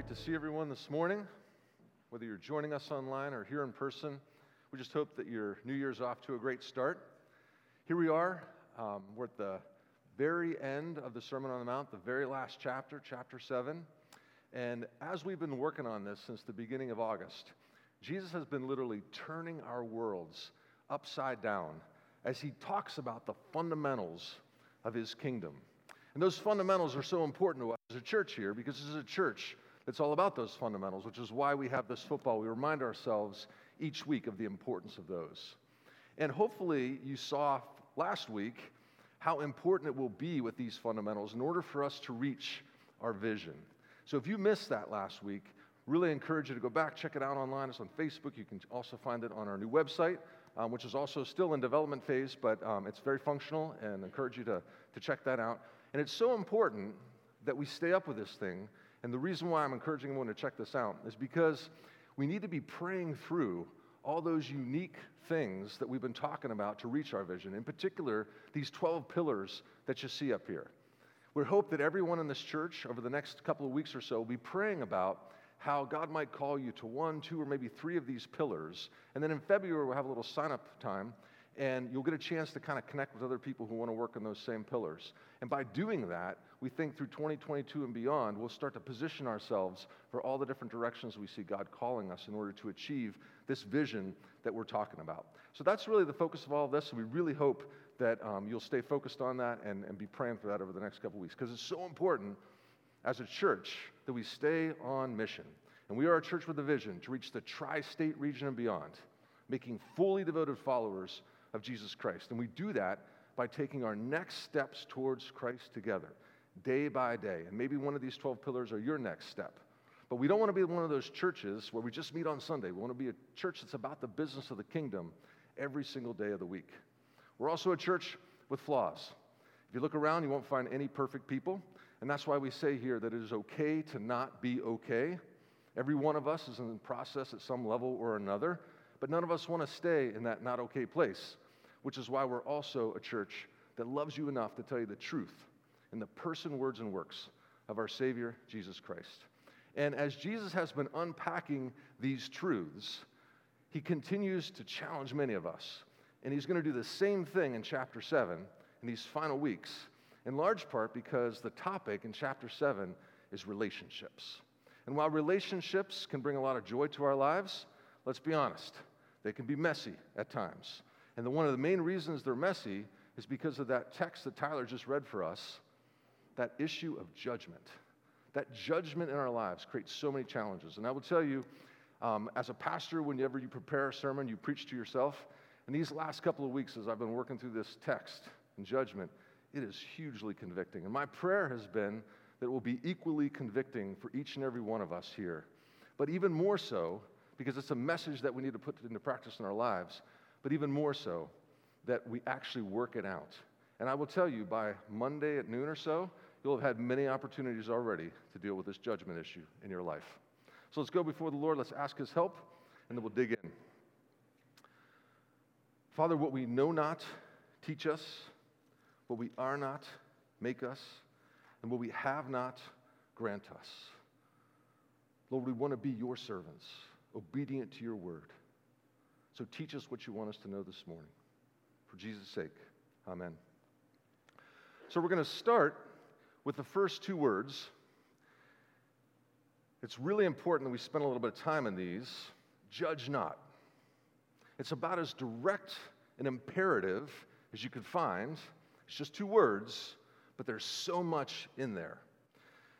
great to see everyone this morning. Whether you're joining us online or here in person, we just hope that your New Year's off to a great start. Here we are. Um, we're at the very end of the Sermon on the Mount, the very last chapter, chapter 7. And as we've been working on this since the beginning of August, Jesus has been literally turning our worlds upside down as he talks about the fundamentals of his kingdom. And those fundamentals are so important to us as a church here because this is a church that's all about those fundamentals, which is why we have this football. We remind ourselves each week of the importance of those. And hopefully, you saw last week how important it will be with these fundamentals in order for us to reach our vision. So, if you missed that last week, really encourage you to go back, check it out online. It's on Facebook. You can also find it on our new website, um, which is also still in development phase, but um, it's very functional and encourage you to, to check that out. And it's so important that we stay up with this thing. And the reason why I'm encouraging everyone to check this out is because we need to be praying through all those unique things that we've been talking about to reach our vision. In particular, these 12 pillars that you see up here. We hope that everyone in this church over the next couple of weeks or so will be praying about how God might call you to one, two, or maybe three of these pillars. And then in February, we'll have a little sign up time and you'll get a chance to kind of connect with other people who want to work on those same pillars. And by doing that, we think through 2022 and beyond, we'll start to position ourselves for all the different directions we see God calling us in order to achieve this vision that we're talking about. So that's really the focus of all of this. We really hope that um, you'll stay focused on that and, and be praying for that over the next couple weeks because it's so important as a church that we stay on mission. And we are a church with a vision to reach the tri state region and beyond, making fully devoted followers of Jesus Christ. And we do that by taking our next steps towards Christ together, day by day. And maybe one of these 12 pillars are your next step. But we don't want to be one of those churches where we just meet on Sunday. We want to be a church that's about the business of the kingdom every single day of the week. We're also a church with flaws. If you look around, you won't find any perfect people. And that's why we say here that it is okay to not be okay. Every one of us is in the process at some level or another but none of us want to stay in that not okay place, which is why we're also a church that loves you enough to tell you the truth in the person, words, and works of our Savior, Jesus Christ. And as Jesus has been unpacking these truths, he continues to challenge many of us. And he's going to do the same thing in chapter 7 in these final weeks, in large part because the topic in chapter 7 is relationships. And while relationships can bring a lot of joy to our lives, let's be honest, they can be messy at times. And the, one of the main reasons they're messy is because of that text that Tyler just read for us that issue of judgment. That judgment in our lives creates so many challenges. And I will tell you, um, as a pastor, whenever you prepare a sermon, you preach to yourself. And these last couple of weeks, as I've been working through this text and judgment, it is hugely convicting. And my prayer has been that it will be equally convicting for each and every one of us here. But even more so, because it's a message that we need to put into practice in our lives, but even more so, that we actually work it out. And I will tell you, by Monday at noon or so, you'll have had many opportunities already to deal with this judgment issue in your life. So let's go before the Lord, let's ask His help, and then we'll dig in. Father, what we know not, teach us. What we are not, make us. And what we have not, grant us. Lord, we want to be your servants obedient to your word. So teach us what you want us to know this morning. For Jesus' sake, amen. So we're going to start with the first two words. It's really important that we spend a little bit of time in these. Judge not. It's about as direct and imperative as you could find. It's just two words, but there's so much in there.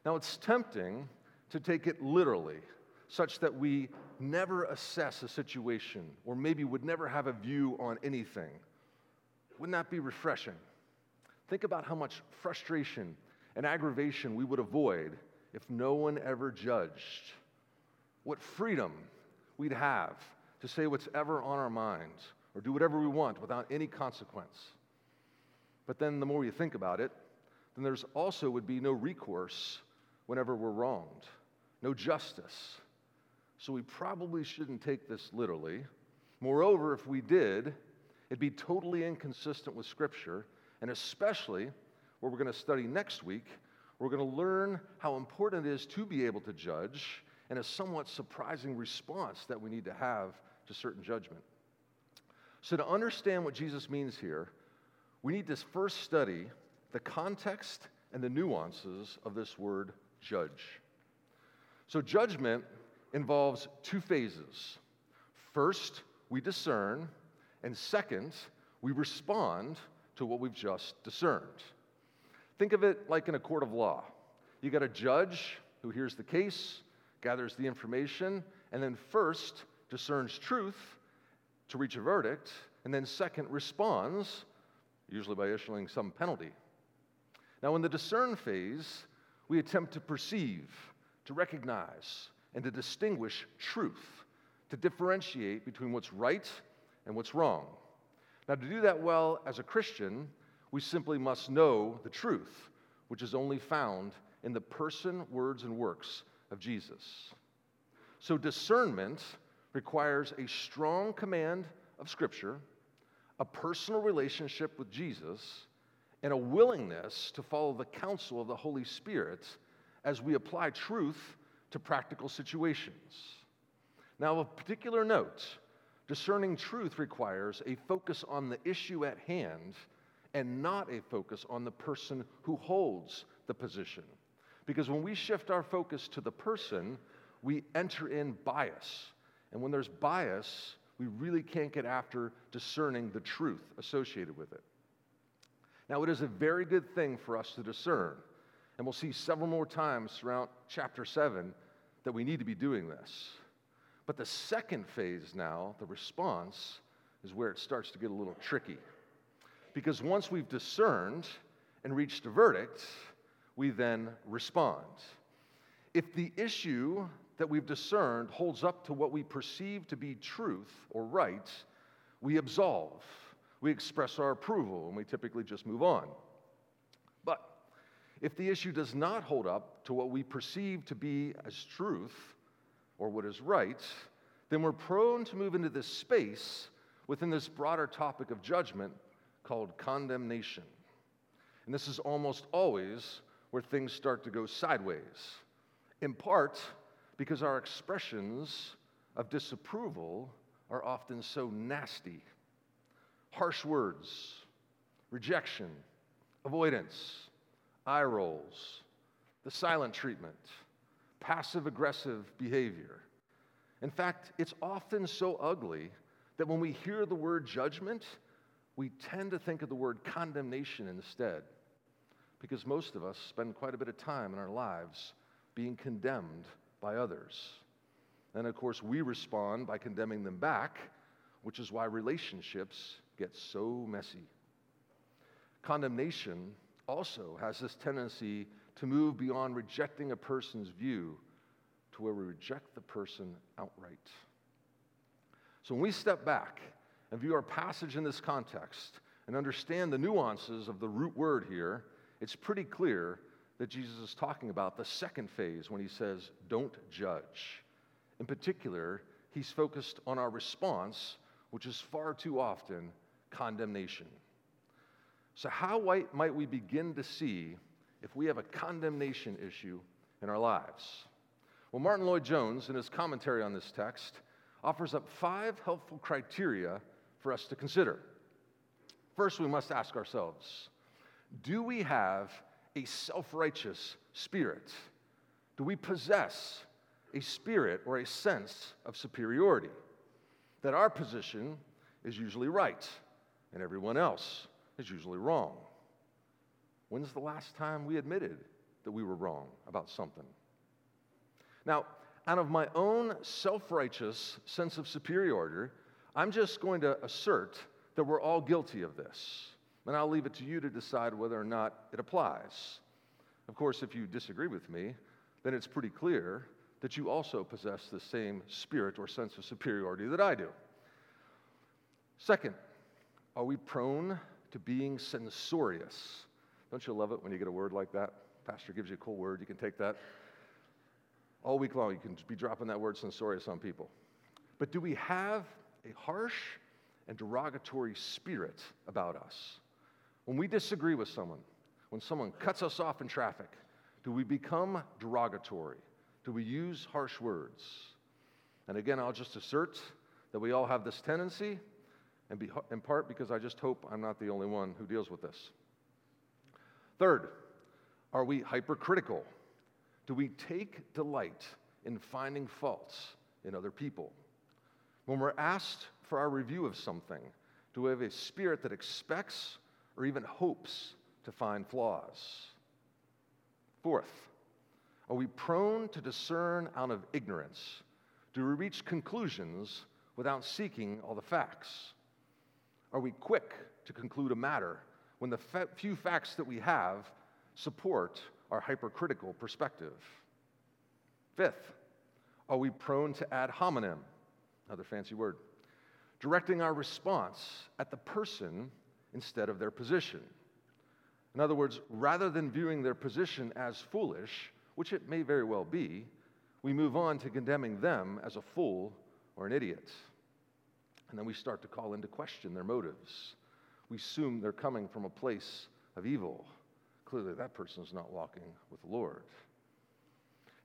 Now, it's tempting to take it literally, such that we never assess a situation or maybe would never have a view on anything. Wouldn't that be refreshing? Think about how much frustration and aggravation we would avoid if no one ever judged. What freedom we'd have to say what's ever on our minds or do whatever we want without any consequence. But then the more you think about it, then there's also would be no recourse whenever we're wronged, no justice, so we probably shouldn't take this literally. Moreover, if we did, it'd be totally inconsistent with Scripture, and especially what we're going to study next week, we're going to learn how important it is to be able to judge and a somewhat surprising response that we need to have to certain judgment. So, to understand what Jesus means here, we need to first study the context and the nuances of this word judge. So, judgment involves two phases. First, we discern, and second, we respond to what we've just discerned. Think of it like in a court of law. You got a judge who hears the case, gathers the information, and then first discerns truth to reach a verdict, and then second responds, usually by issuing some penalty. Now, in the discern phase, we attempt to perceive, to recognize, and to distinguish truth, to differentiate between what's right and what's wrong. Now, to do that well as a Christian, we simply must know the truth, which is only found in the person, words, and works of Jesus. So, discernment requires a strong command of Scripture, a personal relationship with Jesus, and a willingness to follow the counsel of the Holy Spirit as we apply truth to practical situations. Now, of particular note, discerning truth requires a focus on the issue at hand and not a focus on the person who holds the position. Because when we shift our focus to the person, we enter in bias. And when there's bias, we really can't get after discerning the truth associated with it. Now, it is a very good thing for us to discern. And we'll see several more times throughout chapter 7 that we need to be doing this. But the second phase now, the response, is where it starts to get a little tricky. Because once we've discerned and reached a verdict, we then respond. If the issue that we've discerned holds up to what we perceive to be truth or right, we absolve. We express our approval, and we typically just move on. But if the issue does not hold up to what we perceive to be as truth or what is right, then we're prone to move into this space within this broader topic of judgment called condemnation. And this is almost always where things start to go sideways, in part because our expressions of disapproval are often so nasty. Harsh words, rejection, avoidance, eye rolls, the silent treatment, passive aggressive behavior. In fact, it's often so ugly that when we hear the word judgment, we tend to think of the word condemnation instead, because most of us spend quite a bit of time in our lives being condemned by others. And of course, we respond by condemning them back, which is why relationships get so messy. Condemnation also has this tendency to move beyond rejecting a person's view to where we reject the person outright. So when we step back and view our passage in this context and understand the nuances of the root word here, it's pretty clear that Jesus is talking about the second phase when he says, Don't judge. In particular, he's focused on our response, which is far too often condemnation. So, how white might we begin to see if we have a condemnation issue in our lives? Well, Martyn Lloyd-Jones, in his commentary on this text, offers up five helpful criteria for us to consider. First, we must ask ourselves do we have a self righteous spirit? Do we possess a spirit or a sense of superiority? That our position is usually right and everyone else is usually wrong. When's the last time we admitted that we were wrong about something? Now, out of my own self righteous sense of superiority, I'm just going to assert that we're all guilty of this. And I'll leave it to you to decide whether or not it applies. Of course, if you disagree with me, then it's pretty clear that you also possess the same spirit or sense of superiority that I do. Second, are we prone to being censorious? Don't you love it when you get a word like that? Pastor gives you a cool word, you can take that. All week long, you can be dropping that word censorious on people. But do we have a harsh and derogatory spirit about us. When we disagree with someone, when someone cuts us off in traffic, Do we become derogatory? Do we use harsh words? And again, I'll just assert that we all have this tendency, and be, in part because I just hope I'm not the only one who deals with this. Third, are we hypercritical? Do we take delight in finding faults in other people? When we're asked for our review of something, do we have a spirit that expects or even hopes to find flaws? Fourth, are we prone to discern out of ignorance? Do we reach conclusions without seeking all the facts? Are we quick to conclude a matter when the few facts that we have support our hypercritical perspective? Fifth, are we prone to ad hominem? Another fancy word. Directing our response at the person instead of their position. In other words, rather than viewing their position as foolish, which it may very well be, we move on to condemning them as a fool or an idiot. And then we start to call into question their motives. We assume they're coming from a place of evil. Clearly, that person is not walking with the Lord.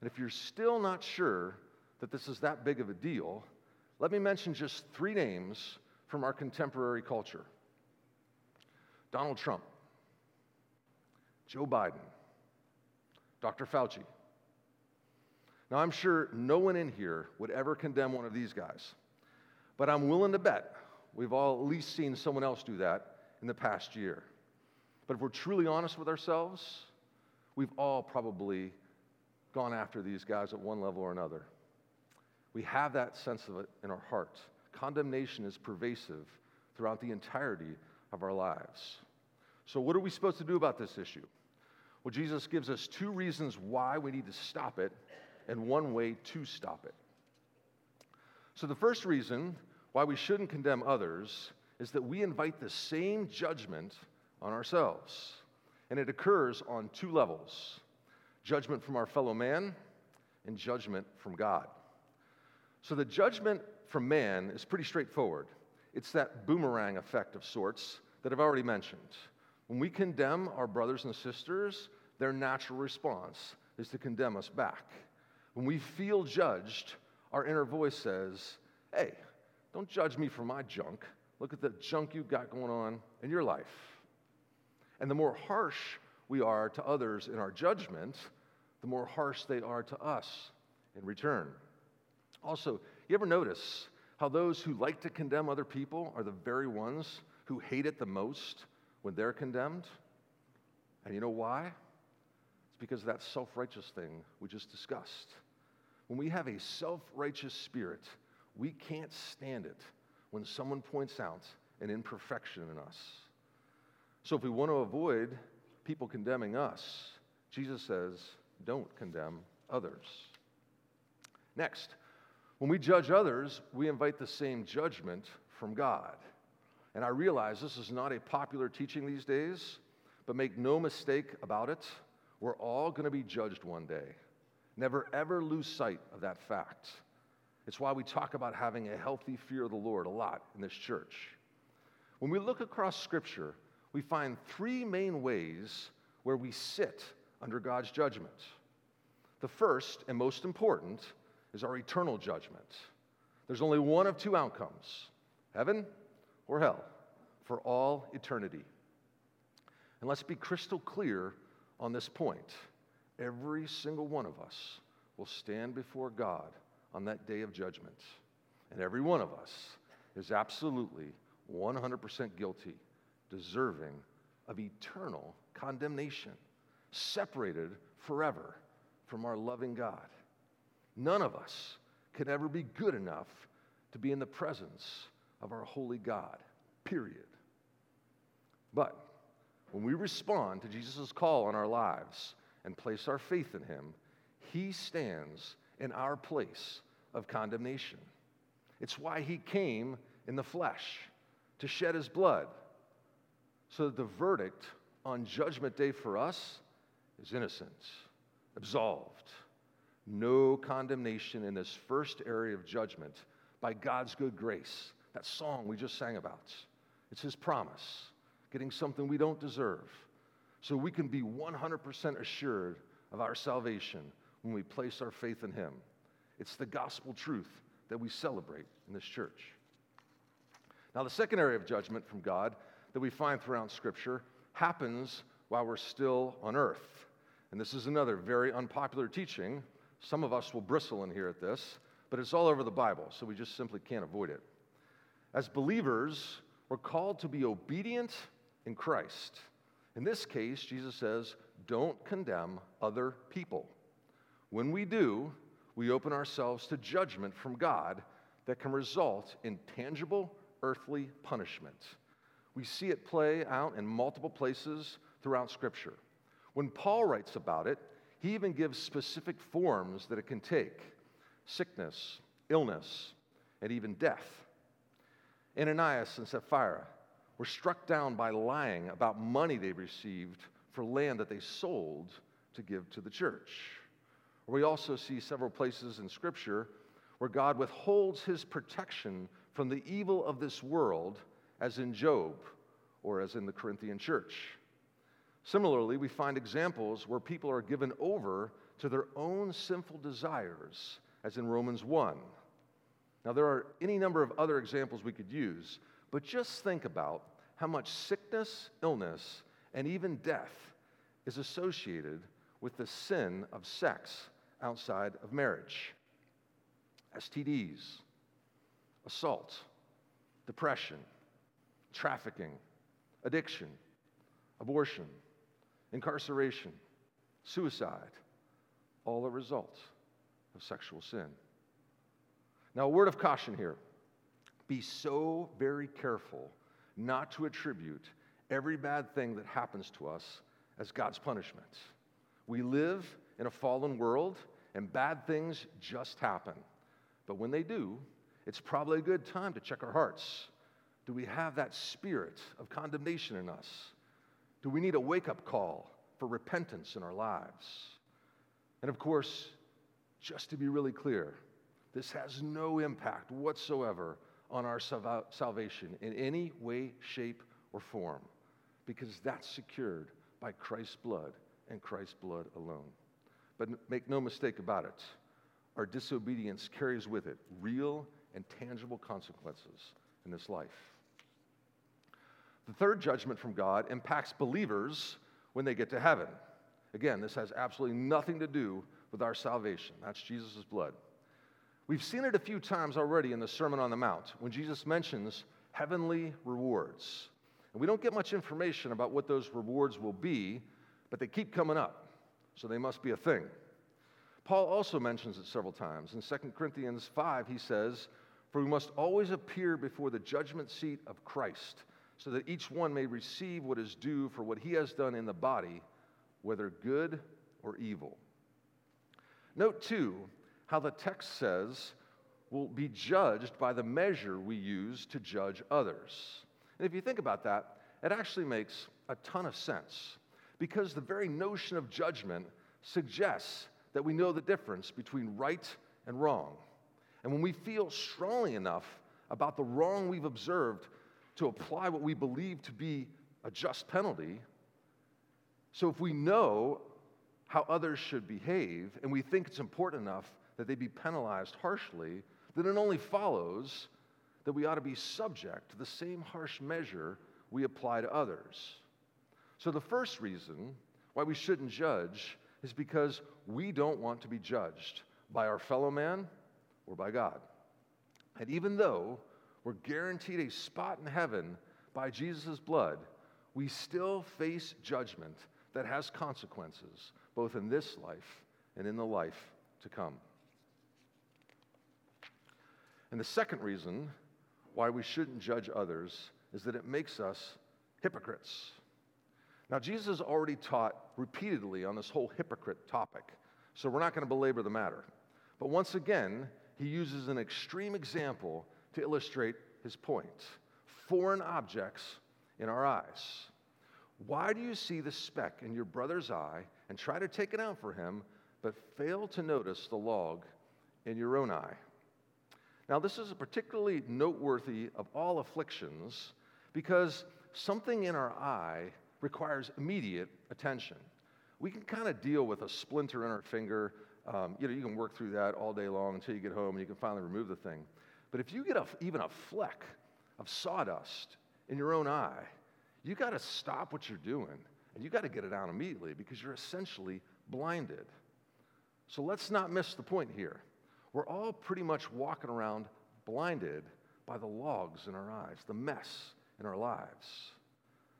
And if you're still not sure that this is that big of a deal, let me mention just three names from our contemporary culture Donald Trump, Joe Biden, Dr. Fauci. Now, I'm sure no one in here would ever condemn one of these guys, but I'm willing to bet we've all at least seen someone else do that in the past year. But if we're truly honest with ourselves, we've all probably gone after these guys at one level or another. We have that sense of it in our heart. Condemnation is pervasive throughout the entirety of our lives. So, what are we supposed to do about this issue? Well, Jesus gives us two reasons why we need to stop it and one way to stop it. So, the first reason why we shouldn't condemn others is that we invite the same judgment on ourselves. And it occurs on two levels judgment from our fellow man and judgment from God. So, the judgment from man is pretty straightforward. It's that boomerang effect of sorts that I've already mentioned. When we condemn our brothers and sisters, their natural response is to condemn us back. When we feel judged, our inner voice says, Hey, don't judge me for my junk. Look at the junk you've got going on in your life. And the more harsh we are to others in our judgment, the more harsh they are to us in return. Also, you ever notice how those who like to condemn other people are the very ones who hate it the most when they're condemned? And you know why? It's because of that self righteous thing we just discussed. When we have a self righteous spirit, we can't stand it when someone points out an imperfection in us. So if we want to avoid people condemning us, Jesus says, don't condemn others. Next, when we judge others, we invite the same judgment from God. And I realize this is not a popular teaching these days, but make no mistake about it, we're all going to be judged one day. Never ever lose sight of that fact. It's why we talk about having a healthy fear of the Lord a lot in this church. When we look across Scripture, we find three main ways where we sit under God's judgment. The first and most important is our eternal judgment. There's only one of two outcomes heaven or hell for all eternity. And let's be crystal clear on this point. Every single one of us will stand before God on that day of judgment. And every one of us is absolutely 100% guilty, deserving of eternal condemnation, separated forever from our loving God. None of us can ever be good enough to be in the presence of our holy God, period. But when we respond to Jesus' call on our lives and place our faith in Him, He stands in our place of condemnation. It's why He came in the flesh to shed His blood so that the verdict on Judgment Day for us is innocence, absolved. No condemnation in this first area of judgment by God's good grace. That song we just sang about. It's His promise, getting something we don't deserve. So we can be 100% assured of our salvation when we place our faith in Him. It's the gospel truth that we celebrate in this church. Now, the second area of judgment from God that we find throughout Scripture happens while we're still on earth. And this is another very unpopular teaching. Some of us will bristle in here at this, but it's all over the Bible, so we just simply can't avoid it. As believers, we're called to be obedient in Christ. In this case, Jesus says, don't condemn other people. When we do, we open ourselves to judgment from God that can result in tangible earthly punishment. We see it play out in multiple places throughout Scripture. When Paul writes about it, he even gives specific forms that it can take sickness, illness, and even death. Ananias and Sapphira were struck down by lying about money they received for land that they sold to give to the church. We also see several places in Scripture where God withholds his protection from the evil of this world, as in Job or as in the Corinthian church. Similarly, we find examples where people are given over to their own sinful desires, as in Romans 1. Now, there are any number of other examples we could use, but just think about how much sickness, illness, and even death is associated with the sin of sex outside of marriage. STDs, assault, depression, trafficking, addiction, abortion, incarceration, suicide, all a result of sexual sin. Now, a word of caution here be so very careful not to attribute every bad thing that happens to us as God's punishment. We live in a fallen world, and bad things just happen. But when they do, it's probably a good time to check our hearts. Do we have that spirit of condemnation in us? Do we need a wake up call for repentance in our lives? And of course, just to be really clear, this has no impact whatsoever on our salvation in any way, shape, or form because that's secured by Christ's blood and Christ's blood alone. But make no mistake about it, our disobedience carries with it real and tangible consequences in this life. The third judgment from God impacts believers when they get to heaven. Again, this has absolutely nothing to do with our salvation. That's Jesus' blood. We've seen it a few times already in the Sermon on the Mount when Jesus mentions heavenly rewards. And we don't get much information about what those rewards will be, but they keep coming up, so they must be a thing. Paul also mentions it several times. In 2 Corinthians 5, he says, For we must always appear before the judgment seat of Christ, so that each one may receive what is due for what he has done in the body, whether good or evil. Note, too, how the text says will be judged by the measure we use to judge others. And if you think about that, it actually makes a ton of sense because the very notion of judgment suggests that we know the difference between right and wrong. And when we feel strongly enough about the wrong we've observed to apply what we believe to be a just penalty, so if we know how others should behave and we think it's important enough that they be penalized harshly, then it only follows that we ought to be subject to the same harsh measure we apply to others. So, the first reason why we shouldn't judge is because we don't want to be judged by our fellow man or by God. And even though we're guaranteed a spot in heaven by Jesus' blood, we still face judgment that has consequences, both in this life and in the life to come. And the second reason why we shouldn't judge others is that it makes us hypocrites. Now, Jesus has already taught repeatedly on this whole hypocrite topic, so we're not going to belabor the matter. But once again, he uses an extreme example to illustrate his point foreign objects in our eyes. Why do you see the speck in your brother's eye and try to take it out for him, but fail to notice the log in your own eye? Now, this is a particularly noteworthy of all afflictions because something in our eye requires immediate attention. we can kind of deal with a splinter in our finger. Um, you know, you can work through that all day long until you get home and you can finally remove the thing. But if you get a, even a fleck of sawdust in your own eye, you got to stop what you're doing and you got to get it out immediately because you're essentially blinded. So let's not miss the point here. We're all pretty much walking around blinded by the logs in our eyes, the mess in our lives.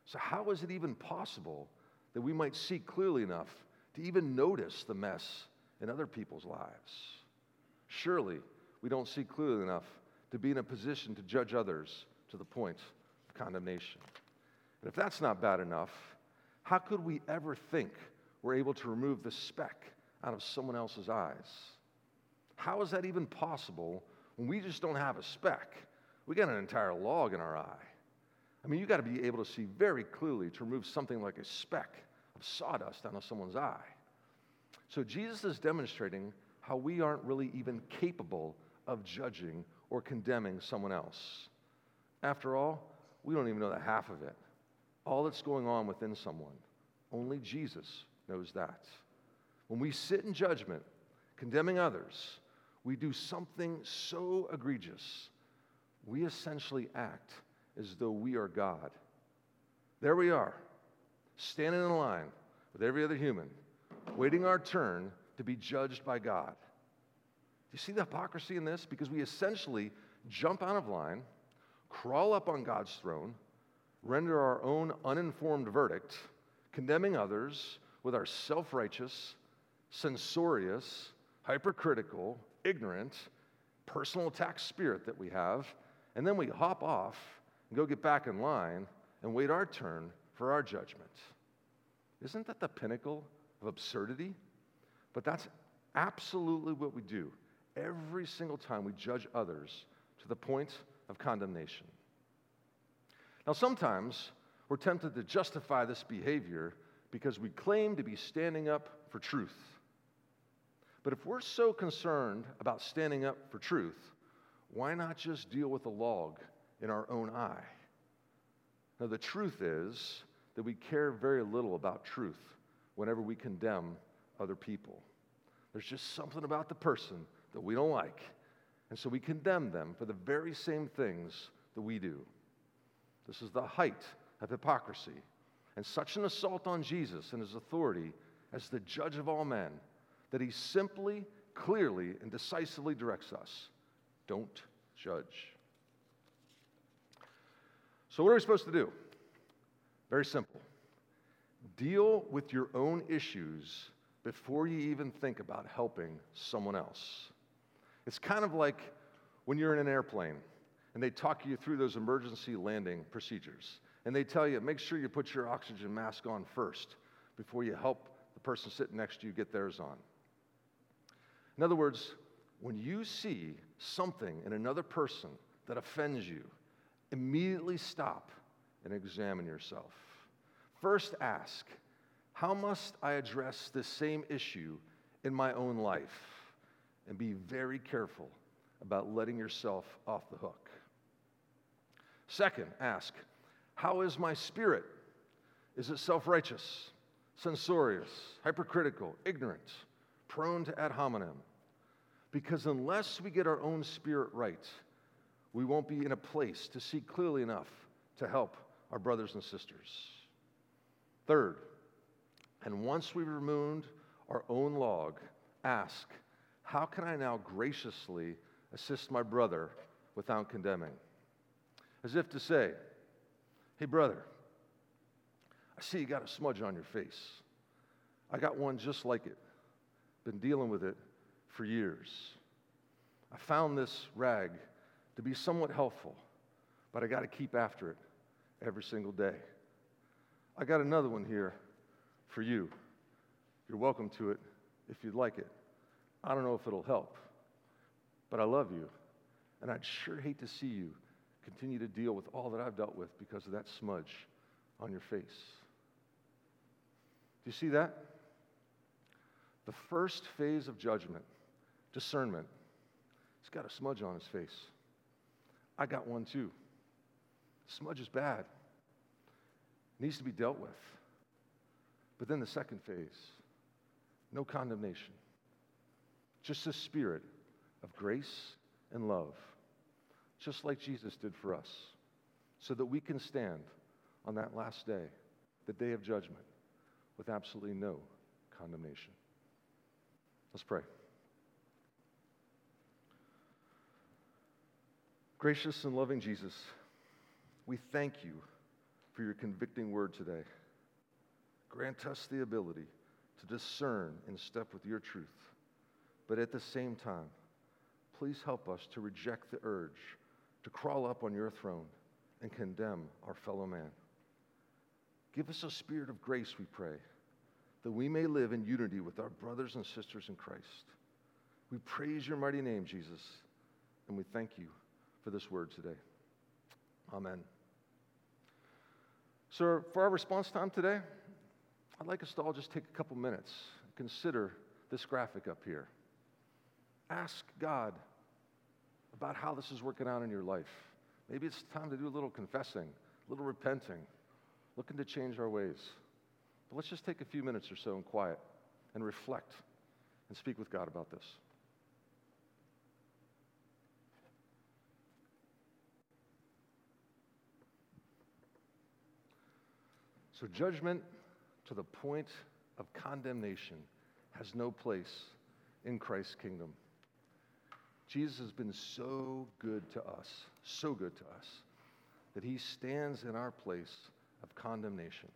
So, how is it even possible that we might see clearly enough to even notice the mess in other people's lives? Surely, we don't see clearly enough to be in a position to judge others to the point of condemnation. And if that's not bad enough, how could we ever think we're able to remove the speck out of someone else's eyes? How is that even possible when we just don't have a speck? We got an entire log in our eye. I mean, you got to be able to see very clearly to remove something like a speck of sawdust out of someone's eye. So Jesus is demonstrating how we aren't really even capable of judging or condemning someone else. After all, we don't even know the half of it. All that's going on within someone. Only Jesus knows that. When we sit in judgment, condemning others, we do something so egregious. We essentially act as though we are God. There we are, standing in line with every other human, waiting our turn to be judged by God. You see the hypocrisy in this? Because we essentially jump out of line, crawl up on God's throne, render our own uninformed verdict, condemning others with our self righteous, censorious, hypercritical, ignorant, personal attack spirit that we have, and then we hop off and go get back in line and wait our turn for our judgment. Isn't that the pinnacle of absurdity? But that's absolutely what we do every single time we judge others to the point of condemnation. Now, sometimes we're tempted to justify this behavior because we claim to be standing up for truth. But if we're so concerned about standing up for truth, why not just deal with the log in our own eye. Now, the truth is that we care very little about truth whenever we condemn other people. There's just something about the person that we don't like, and so we condemn them for the very same things that we do. This is the height of hypocrisy and such an assault on Jesus and his authority as the judge of all men that he simply, clearly, and decisively directs us don't judge. So, what are we supposed to do? Very simple. Deal with your own issues before you even think about helping someone else. It's kind of like when you're in an airplane and they talk you through those emergency landing procedures. And they tell you, make sure you put your oxygen mask on first before you help the person sitting next to you get theirs on. In other words, when you see something in another person that offends you, immediately stop and examine yourself. First, ask, how must I address this same issue in my own life? And be very careful about letting yourself off the hook. Second, ask, how is my spirit? Is it self righteous, censorious, hypercritical, ignorant, prone to ad hominem? Because unless we get our own spirit right, we won't be in a place to see clearly enough to help our brothers and sisters. Third, and once we've removed our own log, ask, how can I now graciously assist my brother without condemning? As if to say, hey, brother, I see you got a smudge on your face. I got one just like it. Been dealing with it for years. I found this rag to be somewhat helpful, but I got to keep after it every single day. I got another one here for you. You're welcome to it if you'd like it. I don't know if it'll help, but I love you, and I'd sure hate to see you continue to deal with all that I've dealt with because of that smudge on your face. Do you see that? The first phase of judgment, discernment, he's got a smudge on his face. I got one too. Smudge is bad, it needs to be dealt with. But then the second phase no condemnation, just a spirit of grace and love, just like Jesus did for us, so that we can stand on that last day, the day of judgment, with absolutely no condemnation. Let's pray. Gracious and loving Jesus, we thank you for your convicting word today. Grant us the ability to discern in step with your truth, but at the same time, please help us to reject the urge to crawl up on your throne and condemn our fellow man. Give us a spirit of grace, we pray, that we may live in unity with our brothers and sisters in Christ. We praise your mighty name, Jesus, and we thank you for this word today. Amen. So, for our response time today, I'd like us to all just take a couple minutes consider this graphic up here. Ask God about how this is working out in your life. Maybe it's time to do a little confessing, a little repenting, looking to change our ways. But let's just take a few minutes or so in quiet and reflect and speak with God about this. So, judgment to the point of condemnation has no place in Christ's kingdom. Jesus has been so good to us, so good to us, that he stands in our place of condemnation.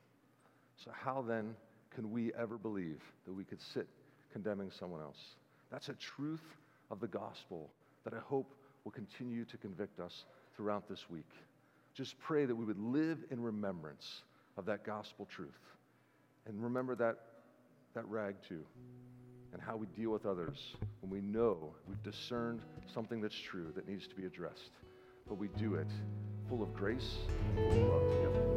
So, how then can we ever believe that we could sit condemning someone else? That's a truth of the gospel that I hope will continue to convict us throughout this week. Just pray that we would live in remembrance of that gospel truth. And remember that, that rag too, and how we deal with others when we know we've discerned something that's true that needs to be addressed. But we do it full of grace and love together.